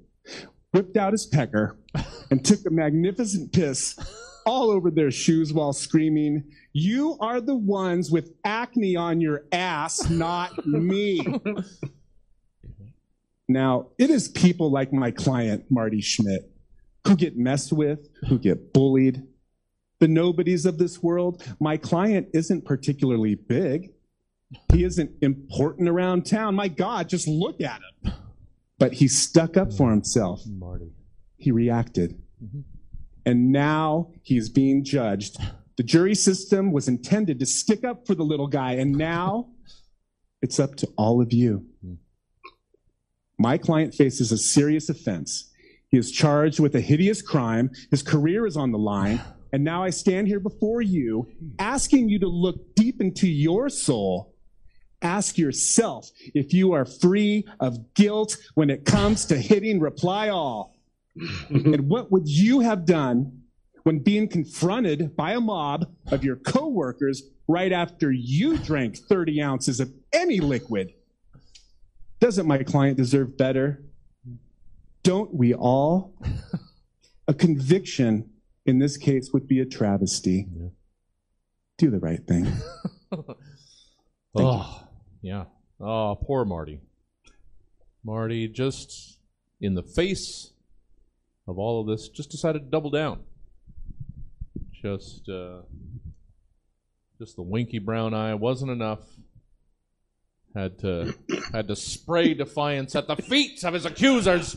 whipped out his pecker and took a magnificent piss all over their shoes while screaming, You are the ones with acne on your ass, not me. now, it is people like my client, Marty Schmidt, who get messed with, who get bullied. The nobodies of this world. My client isn't particularly big. He isn't important around town. My God, just look at him. But he stuck up for himself. Marty. He reacted. Mm-hmm. And now he's being judged. The jury system was intended to stick up for the little guy, and now it's up to all of you. Mm-hmm. My client faces a serious offense. He is charged with a hideous crime. His career is on the line. And now I stand here before you, asking you to look deep into your soul. Ask yourself if you are free of guilt when it comes to hitting reply all. and what would you have done when being confronted by a mob of your coworkers right after you drank 30 ounces of any liquid? Doesn't my client deserve better? Don't we all? A conviction in this case would be a travesty. Do the right thing. oh, yeah. Oh, poor Marty. Marty just in the face of all of this just decided to double down. Just uh just the winky brown eye wasn't enough. Had to had to spray defiance at the feet of his accusers.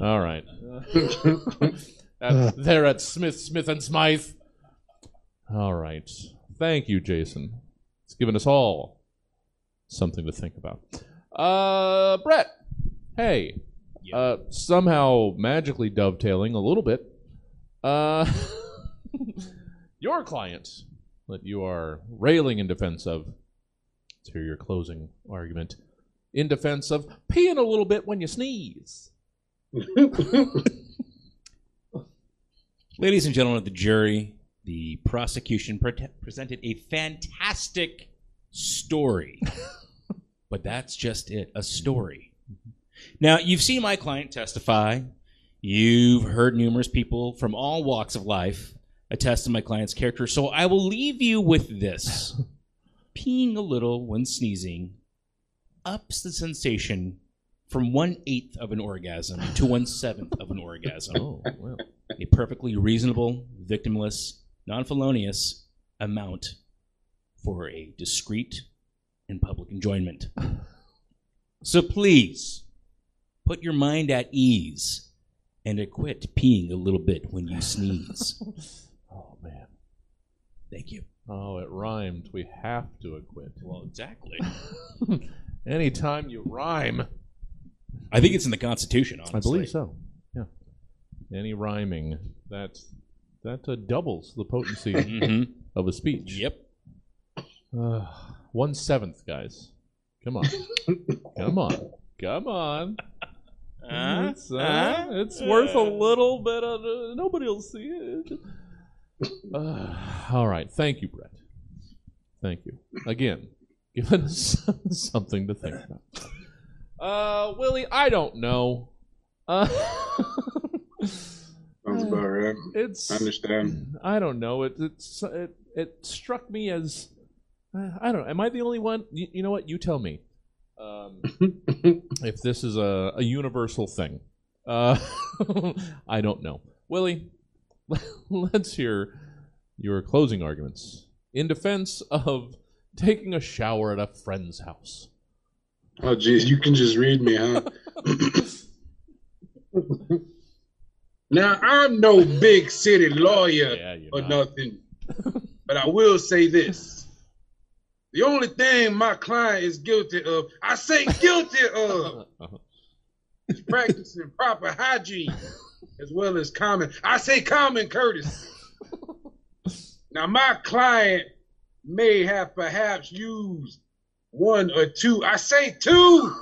All right. At- there at Smith, Smith and Smythe. All right. Thank you, Jason. It's given us all something to think about. Uh, Brett. Hey. Yeah. Uh, somehow magically dovetailing a little bit. Uh, your client that you are railing in defense of. Let's your closing argument. In defense of peeing a little bit when you sneeze. Ladies and gentlemen of the jury, the prosecution pre- presented a fantastic story. but that's just it a story. Now, you've seen my client testify. You've heard numerous people from all walks of life attest to my client's character. So I will leave you with this peeing a little when sneezing ups the sensation from one eighth of an orgasm to one seventh of an orgasm Oh, well. a perfectly reasonable, victimless, non felonious amount for a discreet and public enjoyment. So please put your mind at ease and quit peeing a little bit when you sneeze. Oh, man. Thank you. Oh, it rhymed. We have to acquit. Well, exactly. Anytime you rhyme, I think it's in the Constitution, honestly. I believe so. Yeah. Any rhyming that that uh, doubles the potency Mhm. of a speech. Yep. Uh, one seventh, guys. Come on. Come on. Come on. Uh, it's, uh, uh, it's worth a little bit of. Uh, nobody will see it. Uh, all right. Thank you, Brett. Thank you again. Giving us something to think about. Uh, Willie, I don't know. Uh, Sounds about right. it's. I understand. I don't know. It it's it it struck me as uh, I don't know. Am I the only one? You, you know what? You tell me. Um, if this is a, a universal thing, uh, I don't know. Willie, let's hear your closing arguments in defense of taking a shower at a friend's house. Oh, geez, you can just read me, huh? now, I'm no big city lawyer Yeah, or not. nothing, but I will say this. The only thing my client is guilty of, I say guilty of, Uh-huh. is practicing proper hygiene as well as common, I say common courtesy. Now, my client may have perhaps used one or two, I say two,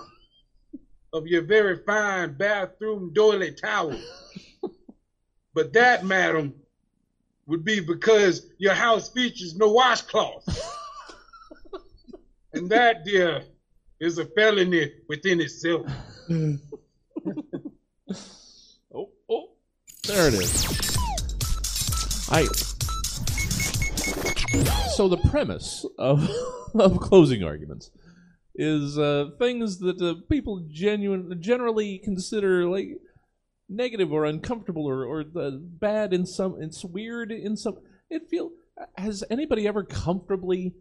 of your very fine bathroom doily towels. But that, madam, would be because your house features no washcloth. and that, dear, is a felony within itself. Oh, oh, there it is. I. So the premise of of closing arguments is uh, things that uh, people genuine generally consider like negative or uncomfortable or or the bad in some. It's weird in some. It feel. Has anybody ever comfortably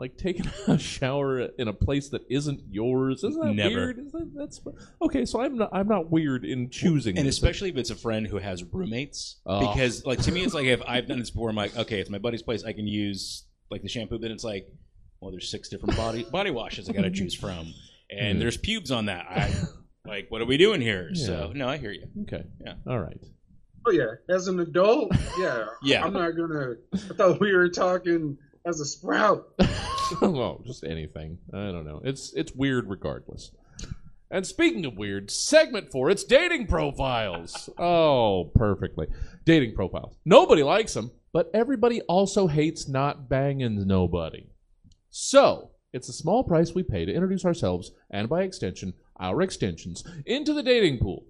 like taking a shower in a place that isn't yours? Isn't that Never. weird? Is that, that's okay. So I'm not. I'm not weird in choosing. and this. especially if it's a friend who has roommates Oh. because like to me it's like if i've done this before i'm like okay it's my buddy's place i can use like the shampoo then it's like well there's six different body body washes i gotta choose from and Mm. there's pubes on that i like what are we doing here so no i hear you Okay. Yeah. All right. Oh yeah, as an adult, yeah. Yeah. I'm not gonna. I thought we were talking as a sprout. well, just anything. I don't know. It's it's weird regardless. And speaking of weird, segment four, it's dating profiles. Oh, perfectly. Dating profiles. Nobody likes them, but everybody also hates not banging nobody. So, it's a small price we pay to introduce ourselves, and by extension, our extensions, into the dating pool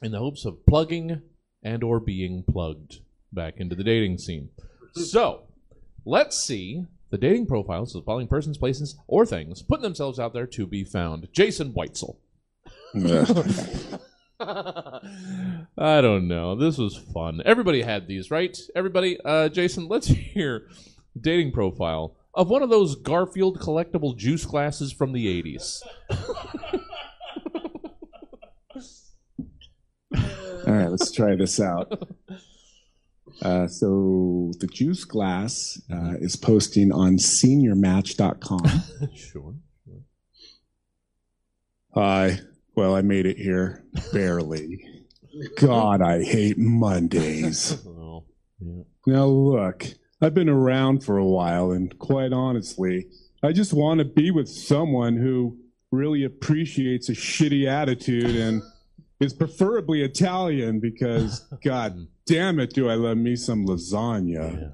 in the hopes of plugging and or being plugged back into the dating scene. So, let's see the dating profiles of the following persons, places, or things putting themselves out there to be found. Jason Weitzel. I don't know. This was fun. Everybody had these, right? Everybody, uh, Jason, let's hear the dating profile of one of those Garfield collectible juice glasses from the 80s. All right, let's try this out. Uh, so the juice glass uh, is posting on seniormatch.com. sure. Hi. Well, I made it here barely. God, I hate Mondays. Oh, yeah. Now, look, I've been around for a while, and quite honestly, I just want to be with someone who really appreciates a shitty attitude and is preferably Italian because, god damn it, do I love me some lasagna.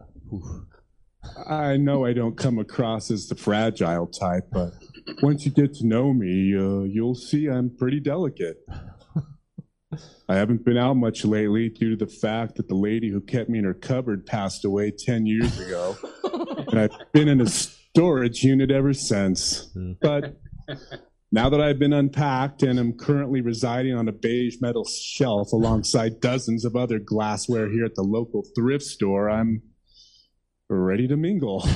I know I don't come across as the fragile type, but once you get to know me, uh, you'll see I'm pretty delicate. I haven't been out much lately due to the fact that the lady who kept me in her cupboard passed away 10 years ago. and I've been in a storage unit ever since. But now that I've been unpacked and am currently residing on a beige metal shelf alongside dozens of other glassware here at the local thrift store, I'm ready to mingle.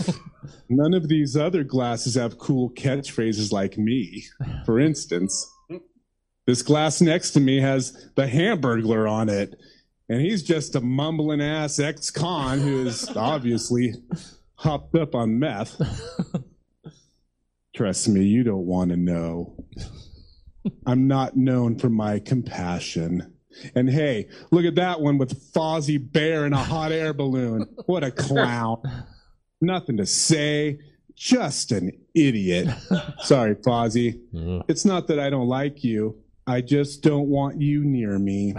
None of these other glasses have cool catchphrases like me. For instance, this glass next to me has the Hamburglar on it, and he's just a mumbling ass ex con who is obviously hopped up on meth. Trust me, you don't want to know. I'm not known for my compassion. And hey, look at that one with Fozzie Bear and a hot air balloon. What a clown. Nothing to say. Just an idiot. Sorry, Fozzie. It's not that I don't like you. I just don't want you near me.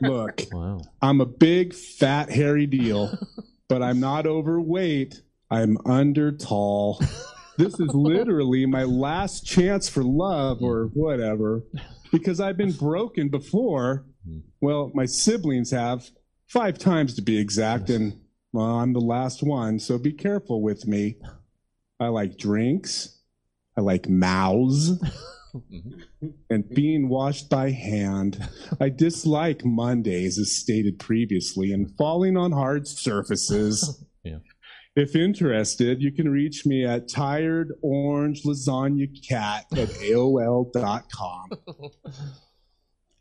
Look, Wow. I'm a big, fat, hairy deal, but I'm not overweight. I'm under tall. This is literally my last chance for love or whatever because I've been broken before. Well, my siblings have five times to be exact, and well, I'm the last one, so be careful with me. I like drinks. I like mouths mm-hmm. and being washed by hand. I dislike Mondays, as stated previously, and falling on hard surfaces. Yeah. If interested, you can reach me at tiredorangelasagnacat at AOL.com.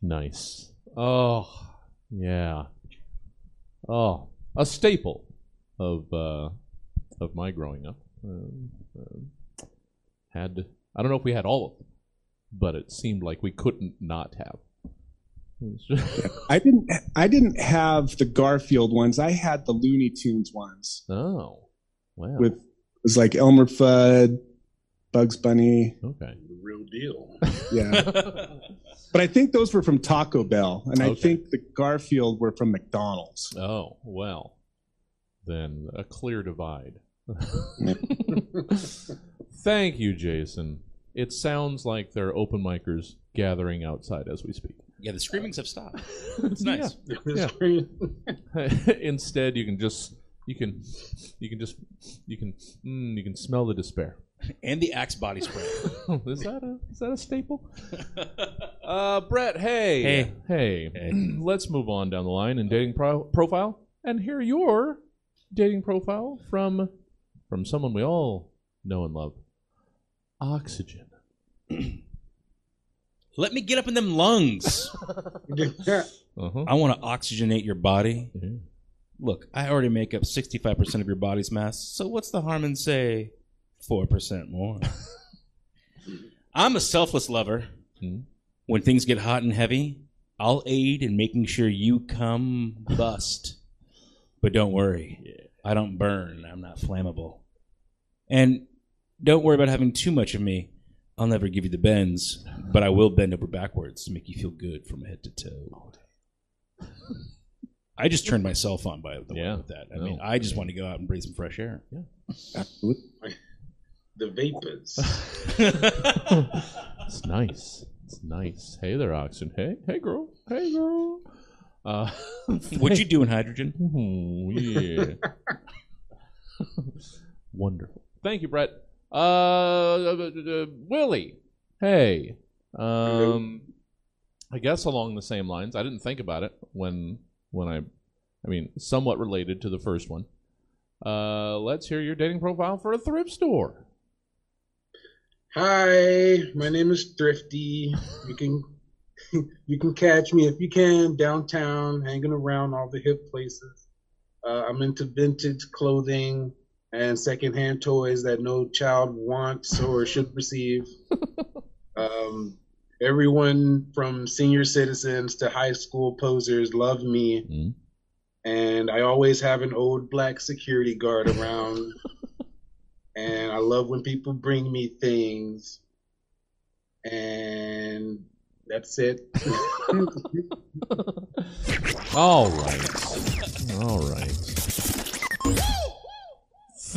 Nice. Oh, yeah. Oh, a staple of uh, of my growing up. Uh, uh, had I don't know if we had all of them, but it seemed like we couldn't not have. I didn't I didn't have the Garfield ones. I had the Looney Tunes ones oh, wow. with it was like Elmer Fudd, Bugs Bunny. okay. The real deal. Yeah. but I think those were from Taco Bell and I think the Garfield were from McDonald's. Oh well, then a clear divide. Thank you, Jason. It sounds like there are open micers gathering outside as we speak. Yeah, the screamings have stopped. It's nice. Yeah. Instead, you can just you can you can just you can mm, you can smell the despair. And the Axe body spray. is that a is that a staple? uh, Brett, hey, Hey. hey, Hey. Let's move on down the line in dating pro- profile and hear your dating profile from from someone we all know and love. Oxygen. Let me get up in them lungs. Uh huh. I want to oxygenate your body. Look, I already make up 65% of your body's mass, so what's the harm in, say, 4% more? I'm a selfless lover. Hmm. When things get hot and heavy, I'll aid in making sure you come bust. But don't worry, I don't burn. I'm not flammable. And don't worry about having too much of me. I'll never give you the bends, but I will bend over backwards to make you feel good from head to toe. I just turned myself on by the way Yeah. with that. I No. mean, I just want to go out and breathe some fresh air. Yeah, the vapors. It's nice. It's nice. Hey there, Oxygen. Hey, hey, girl. Hey, girl. Uh, What'd you do in hydrogen? Ooh, yeah. Wonderful. Thank you, Brett. Uh, uh, uh, Willie. Hey. Um, I guess along the same lines. I didn't think about it when when I, I mean, somewhat related to the first one. Uh, let's hear your dating profile for a thrift store. Hi, my name is Thrifty. You can you can catch me if you can downtown, hanging around all the hip places. Uh, I'm into vintage clothing and secondhand toys that no child wants or should receive. um, everyone from senior citizens to high school posers love me, Mm. and I always have an old black security guard around. and I love when people bring me things. And that's it. All right. All right.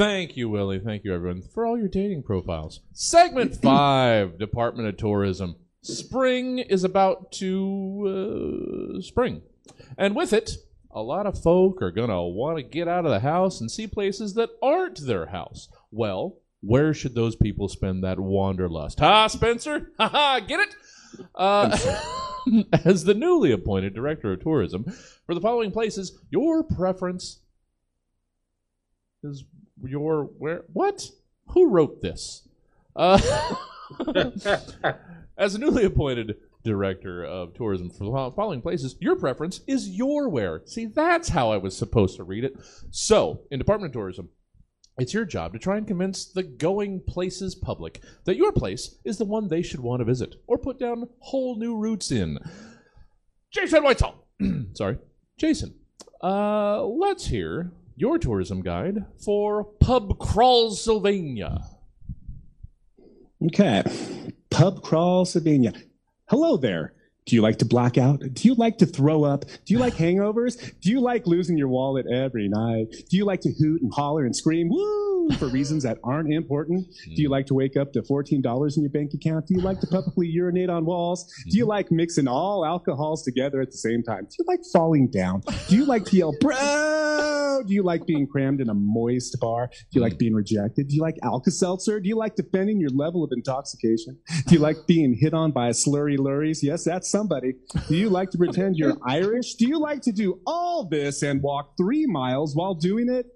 Thank you, Willie. Thank you, everyone, for all your dating profiles. Segment five Department of Tourism. Spring is about to uh, spring. And with it, a lot of folk are going to want to get out of the house and see places that aren't their house. Well, where should those people spend that wanderlust? Ha, Spencer? Ha ha, get it? Uh, as the newly appointed director of tourism, for the following places, your preference is your where? What? Who wrote this? Uh, as a newly appointed director of tourism for the following places, your preference is your where. See, that's how I was supposed to read it. So, in Department of Tourism, it's your job to try and convince the going places public that your place is the one they should want to visit or put down whole new routes in. Jason Weitzel. Sorry. Jason, uh, let's hear your tourism guide for Pub Crawl, Sylvania. Okay. Pub crawl, Sabina. Hello there. Do you like to black out? Do you like to throw up? Do you like hangovers? Do you like losing your wallet every night? Do you like to hoot and holler and scream, woo, for reasons that aren't important? Do you like to wake up to $14 in your bank account? Do you like to publicly urinate on walls? Do you like mixing all alcohols together at the same time? Do you like falling down? Do you like to yell, bro? Do you like being crammed in a moist bar? Do you like being rejected? Do you like Alka Seltzer? Do you like defending your level of intoxication? Do you like being hit on by a slurry lurries? Yes, that's somebody. Do you like to pretend you're Irish? Do you like to do all this and walk three miles while doing it?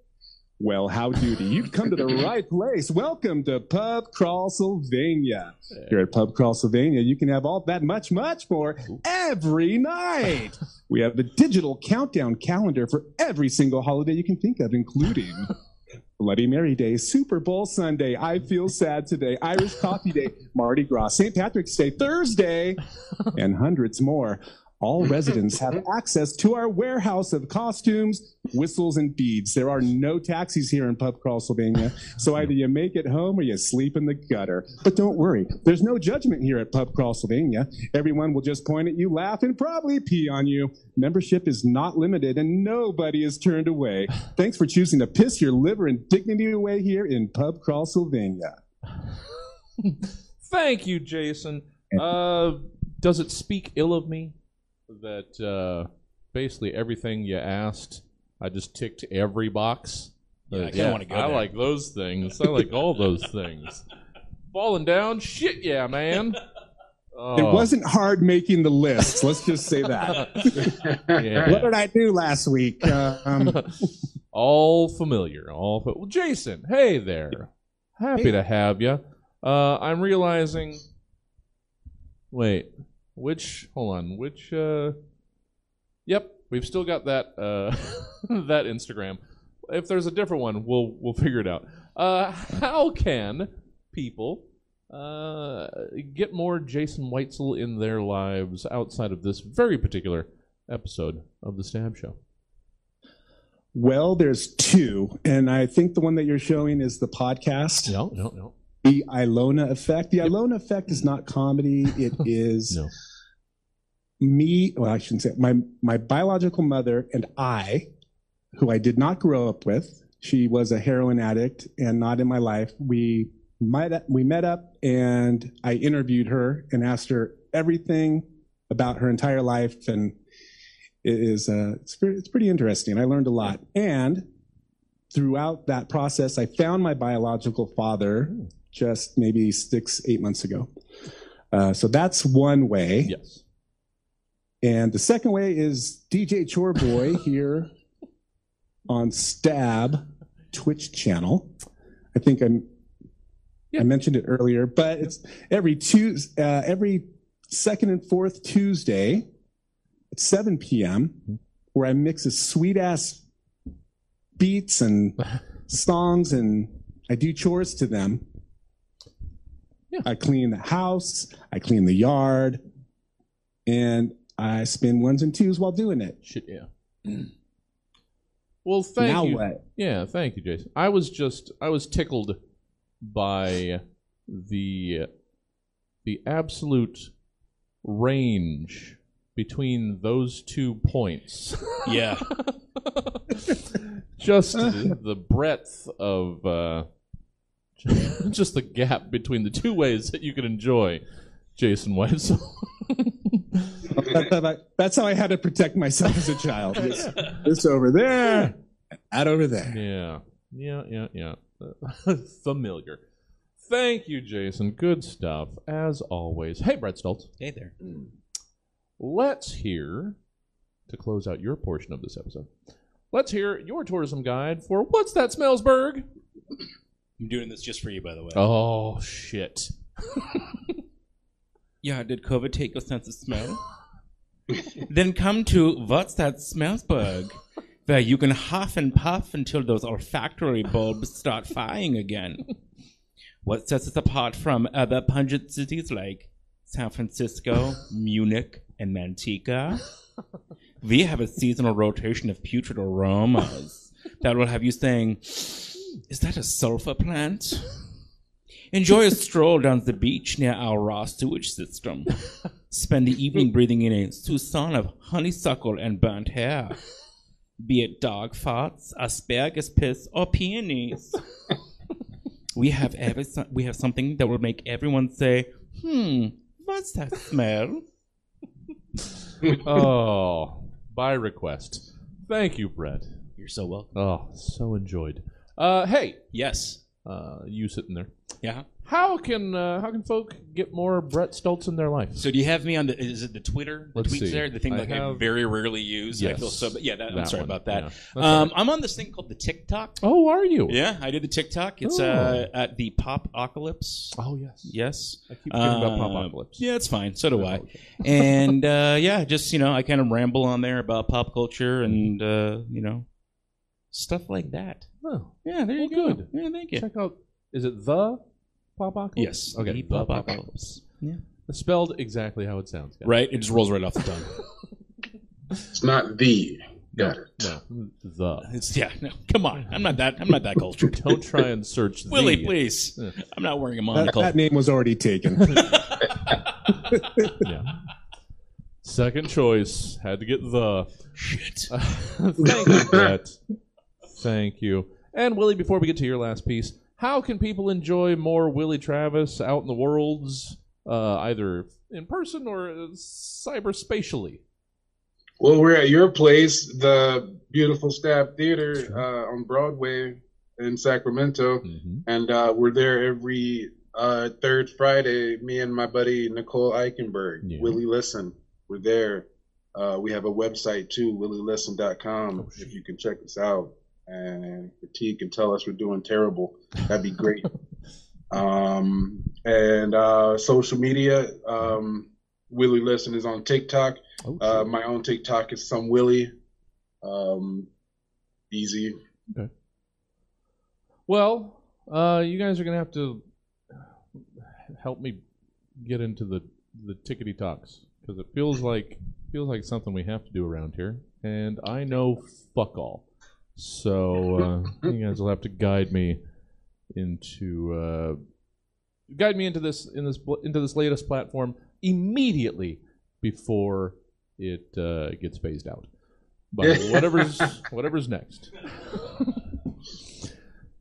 Well, how duty. You've come to the right place. Welcome to Pub Crawl Sylvania. Here at Pub Crawl Sylvania, you can have all that much, much more every night. We have a digital countdown calendar for every single holiday you can think of, including Bloody Mary Day, Super Bowl Sunday, I Feel Sad Today, Irish Coffee Day, Mardi Gras, St. Patrick's Day, Thursday, and hundreds more. All residents have access to our warehouse of costumes, whistles, and beads. There are no taxis here in Pub Crawl, Sylvania, so either you make it home or you sleep in the gutter. But don't worry, there's no judgment here at Pub Crawl, Sylvania. Everyone will just point at you, laugh, and probably pee on you. Membership is not limited, and nobody is turned away. Thanks for choosing to piss your liver and dignity away here in Pub Crawl, Sylvania. Thank you, Jason. Uh, does it speak ill of me that uh, basically everything you asked, I just ticked every box? Yeah, I kinda go I like those things. I like all those things. Falling down, shit, yeah, man. Oh, It wasn't hard making the list. Let's just say that. Yeah. What did I do last week? Uh, um, all familiar. All fa- well, Jason. Hey there. Happy to have you. Uh, I'm realizing. Wait, which? Hold on. Which? Uh, yep, we've still got that. Uh, that Instagram. If there's a different one, we'll we'll figure it out. Uh, how can people uh, get more Jason Weitzel in their lives outside of this very particular episode of the Stab Show? well, there's two, and I think the one that you're showing is the podcast, No, no, no. The Ilona Effect. The Ilona Effect is not comedy. It is No. me. Well, I shouldn't say it. my my biological mother and I, who I did not grow up with. She was a heroin addict and not in my life. We met we met up and I interviewed her and asked her everything about her entire life and it is uh, it's, pretty, it's pretty interesting. I learned a lot and throughout that process, I found my biological father just maybe six eight months ago. Uh, so that's one way. Yes. And the second way is DJ Chorboy here on Stab Twitch channel. I think I'm, Yeah. I mentioned it earlier, but it's every Tues uh, every second and fourth Tuesday at 7 p.m. where I mix a sweet ass beats and songs and I do chores to them. Yeah. I clean the house, I clean the yard, and I spin ones and twos while doing it. Shit, yeah. Well, thank now you. what? Yeah, thank you, Jason. I was just I was tickled by the the absolute range between those two points. Yeah. just the, the breadth of uh, just the gap between the two ways that you can enjoy Jason Weitzel. That- that- that- that's how I had to protect myself as a child. This, this over there, that over there. Yeah, yeah, yeah, yeah. Familiar. Thank you, Jason. Good stuff, as always. Hey, Brett Stoltz. Hey there. Let's hear, to close out your portion of this episode, let's hear your tourism guide for What's That Smellsburg? I'm doing this just for you, by the way. Oh, shit. Yeah, did COVID take your sense of smell? then come to What's That Smellsburg, where you can huff and puff until those olfactory bulbs start firing again. What sets us apart from other pungent cities like San Francisco, Munich, and Manteca? We have a seasonal rotation of putrid aromas that will have you saying, Is that a sulfur plant? Enjoy a stroll down the beach near our raw sewage system. Spend the evening breathing in a Susan of honeysuckle and burnt hair. Be it dog farts, asparagus piss, or peonies. We have every, we have something that will make everyone say, "Hmm, what's that smell?" Oh, by request. Thank you, Brett. You're so welcome. Oh, so enjoyed. Uh, hey, Yes. uh, you sitting there. Yeah. How can uh, how can folk get more Brett Stoltz in their life? So do you have me on the? Is it the Twitter? The Let's tweets see. there, the thing I like I have- very rarely use. I Yes. feel so. Yeah, that, I'm That sorry one, about that. That's Um. I'm on this thing called the TikTok. Oh, are you? Yeah, I did the TikTok. It's Oh. uh, at the Popocalypse. Oh yes. Yes. I keep forgetting about Uh, Popocalypse. Yeah, it's fine. So do I. and uh, yeah, just you know, I kind of ramble on there about pop culture and uh, you know, stuff like that. Oh, Yeah, there you Well, go. good. Yeah, thank you. check out. Is it the Popocalypse? Yes. Okay. The The Popocalypse. Yeah. It's spelled exactly how it sounds. guys. Right. It just rolls right off the tongue. It's not the. Got it. No, the. It's yeah. No, come on. I'm not that. I'm not that cultured. Don't try and search Willie, the. please. Yeah. I'm not wearing a That, monocle. that name was already taken. Yeah. Second choice had to get the. Shit. Thank you, Brett. Thank you. And Willie, before we get to your last piece, how can people enjoy more Willie Travis out in the worlds, uh, either in person or uh, cyberspatially? Well, we're at your place, the beautiful Stab Theater uh, on Broadway in Sacramento, Mm-hmm. and uh, we're there every uh, third Friday. Me and my buddy Nicole Eichenberg, Yeah. Willie Listen, we're there. Uh, we have a website too, willielisten.com. Oh, if you can check us out and critique and tell us we're doing terrible, that'd be great. um, and uh, social media, um, Willie Listen is on TikTok. Oh, Uh, my own TikTok is some Willie. Um, easy. Well, uh, you guys are gonna have to help me get into the the tickety talks because it feels like feels like something we have to do around here, and I know fuck all. So uh, you guys will have to guide me into uh, guide me into this in this into this latest platform immediately before it uh, gets phased out. But whatever's whatever's next.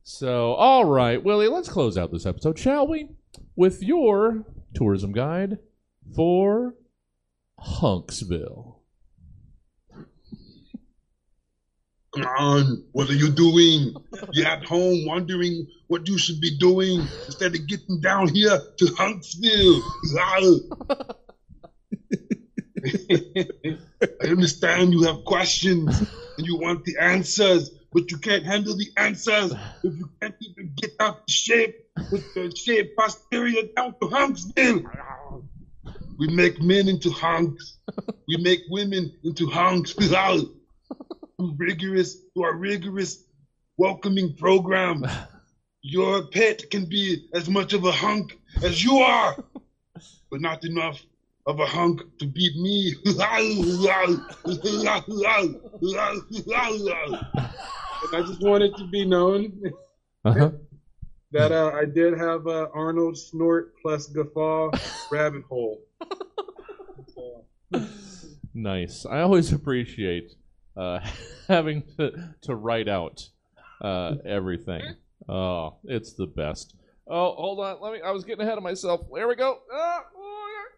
So, all right, Willie, let's close out this episode, shall we? With your tourism guide for Hunksville. Come on, what are you doing? You're at home wondering what you should be doing instead of getting down here to Hunksville. I understand you have questions and you want the answers, but you can't handle the answers if you can't even get out the shape with the shape posterior down to Hunksville. We make men into hunks. We make women into hunks. Rigorous, to our rigorous welcoming program. Your pet can be as much of a hunk as you are, but not enough of a hunk to beat me. and I just want it to be known Uh-huh. that uh, I did have uh, Arnold snort plus guffaw rabbit hole. Nice. I always appreciate uh, having to, to write out uh, everything. Oh, it's the best. Oh, hold on. Let me. I was getting ahead of myself. There we go. Ah, oh,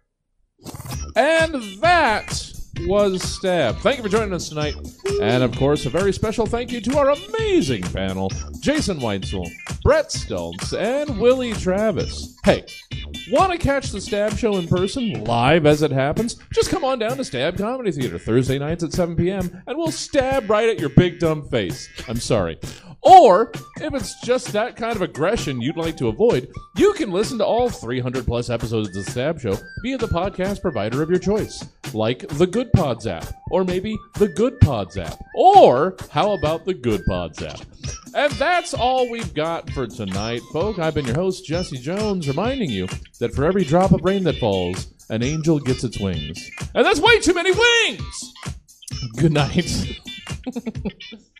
yeah. And that was Stab. Thank you for joining us tonight. And of course, a very special thank you to our amazing panel Jason Weitzel, Brett Stoltz, and Willie Travis. Hey, Want to catch the Stab Show in person, live as it happens? Just come on down to Stab Comedy Theater Thursday nights at 7 p.m. and we'll stab right at your big dumb face. I'm sorry. Or, if it's just that kind of aggression you'd like to avoid, you can listen to all 300 plus episodes of the Stab Show via the podcast provider of your choice, like the Goodpods app, or maybe the Goodpods app, or how about the Goodpods app? And that's all we've got for tonight, folk. I've been your host, Jesse Jones, reminding you that for every drop of rain that falls, an angel gets its wings. And that's way too many wings! Good night.